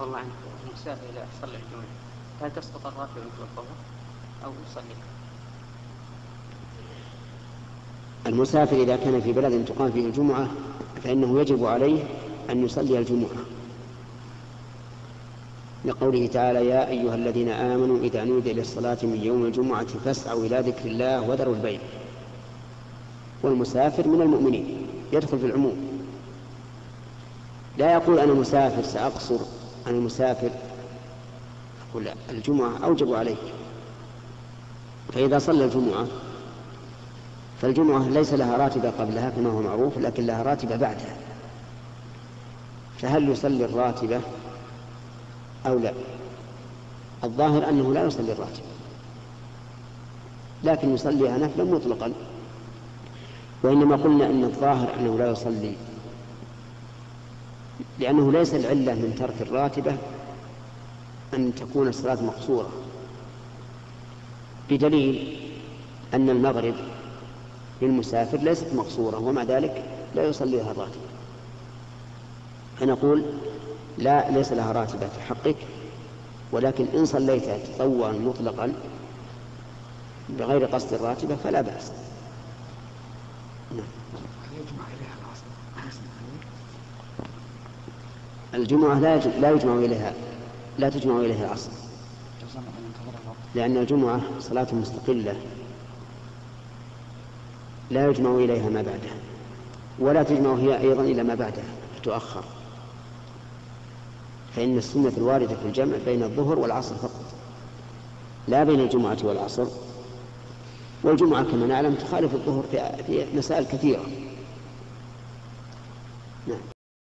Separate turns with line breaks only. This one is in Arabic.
والله إذا صلى الجمعة هل تسقط الظهر أو يصلي؟
المسافر إذا كان في بلد تقام فيه الجمعة فإنه يجب عليه أن يصلي الجمعة. لقوله تعالى يا أيها الذين آمنوا إذا نودي للصلاة من يوم الجمعة فاسعوا إلى ذكر الله وذروا البيع. والمسافر من المؤمنين يدخل في العموم. لا يقول أنا مسافر سأقصر. عن المسافر أقول الجمعة أوجب عليه فإذا صلى الجمعة فالجمعة ليس لها راتبة قبلها كما هو معروف لكن لها راتبة بعدها. فهل يصلي الراتبة أو لا؟ الظاهر أنه لا يصلي الراتبة لكن يصليها نفلا مطلقا. وإنما قلنا أن الظاهر أنه لا يصلي لأنه ليس العلة من ترك الراتبة أن تكون الصلاة مقصورة. بدليل أن المغرب للمسافر ليست مقصورة ومع ذلك لا يصليها الراتبة فنقول لا ليس لها راتبة في حقك ولكن إن صليتها تطوعا مطلقا بغير قصد الراتبة فلا بأس. نعم. الجمعة لا لا يجمع إليها لا تجمع إليها العصر. لأن الجمعة صلاة مستقلة. لا يجمع إليها ما بعدها. ولا تجمع هي أيضا إلى ما بعدها تؤخر. فإن السنة الواردة في الجمع بين الظهر والعصر فقط. لا بين الجمعة والعصر. والجمعة كما نعلم تخالف الظهر في مسائل كثيرة. نعم.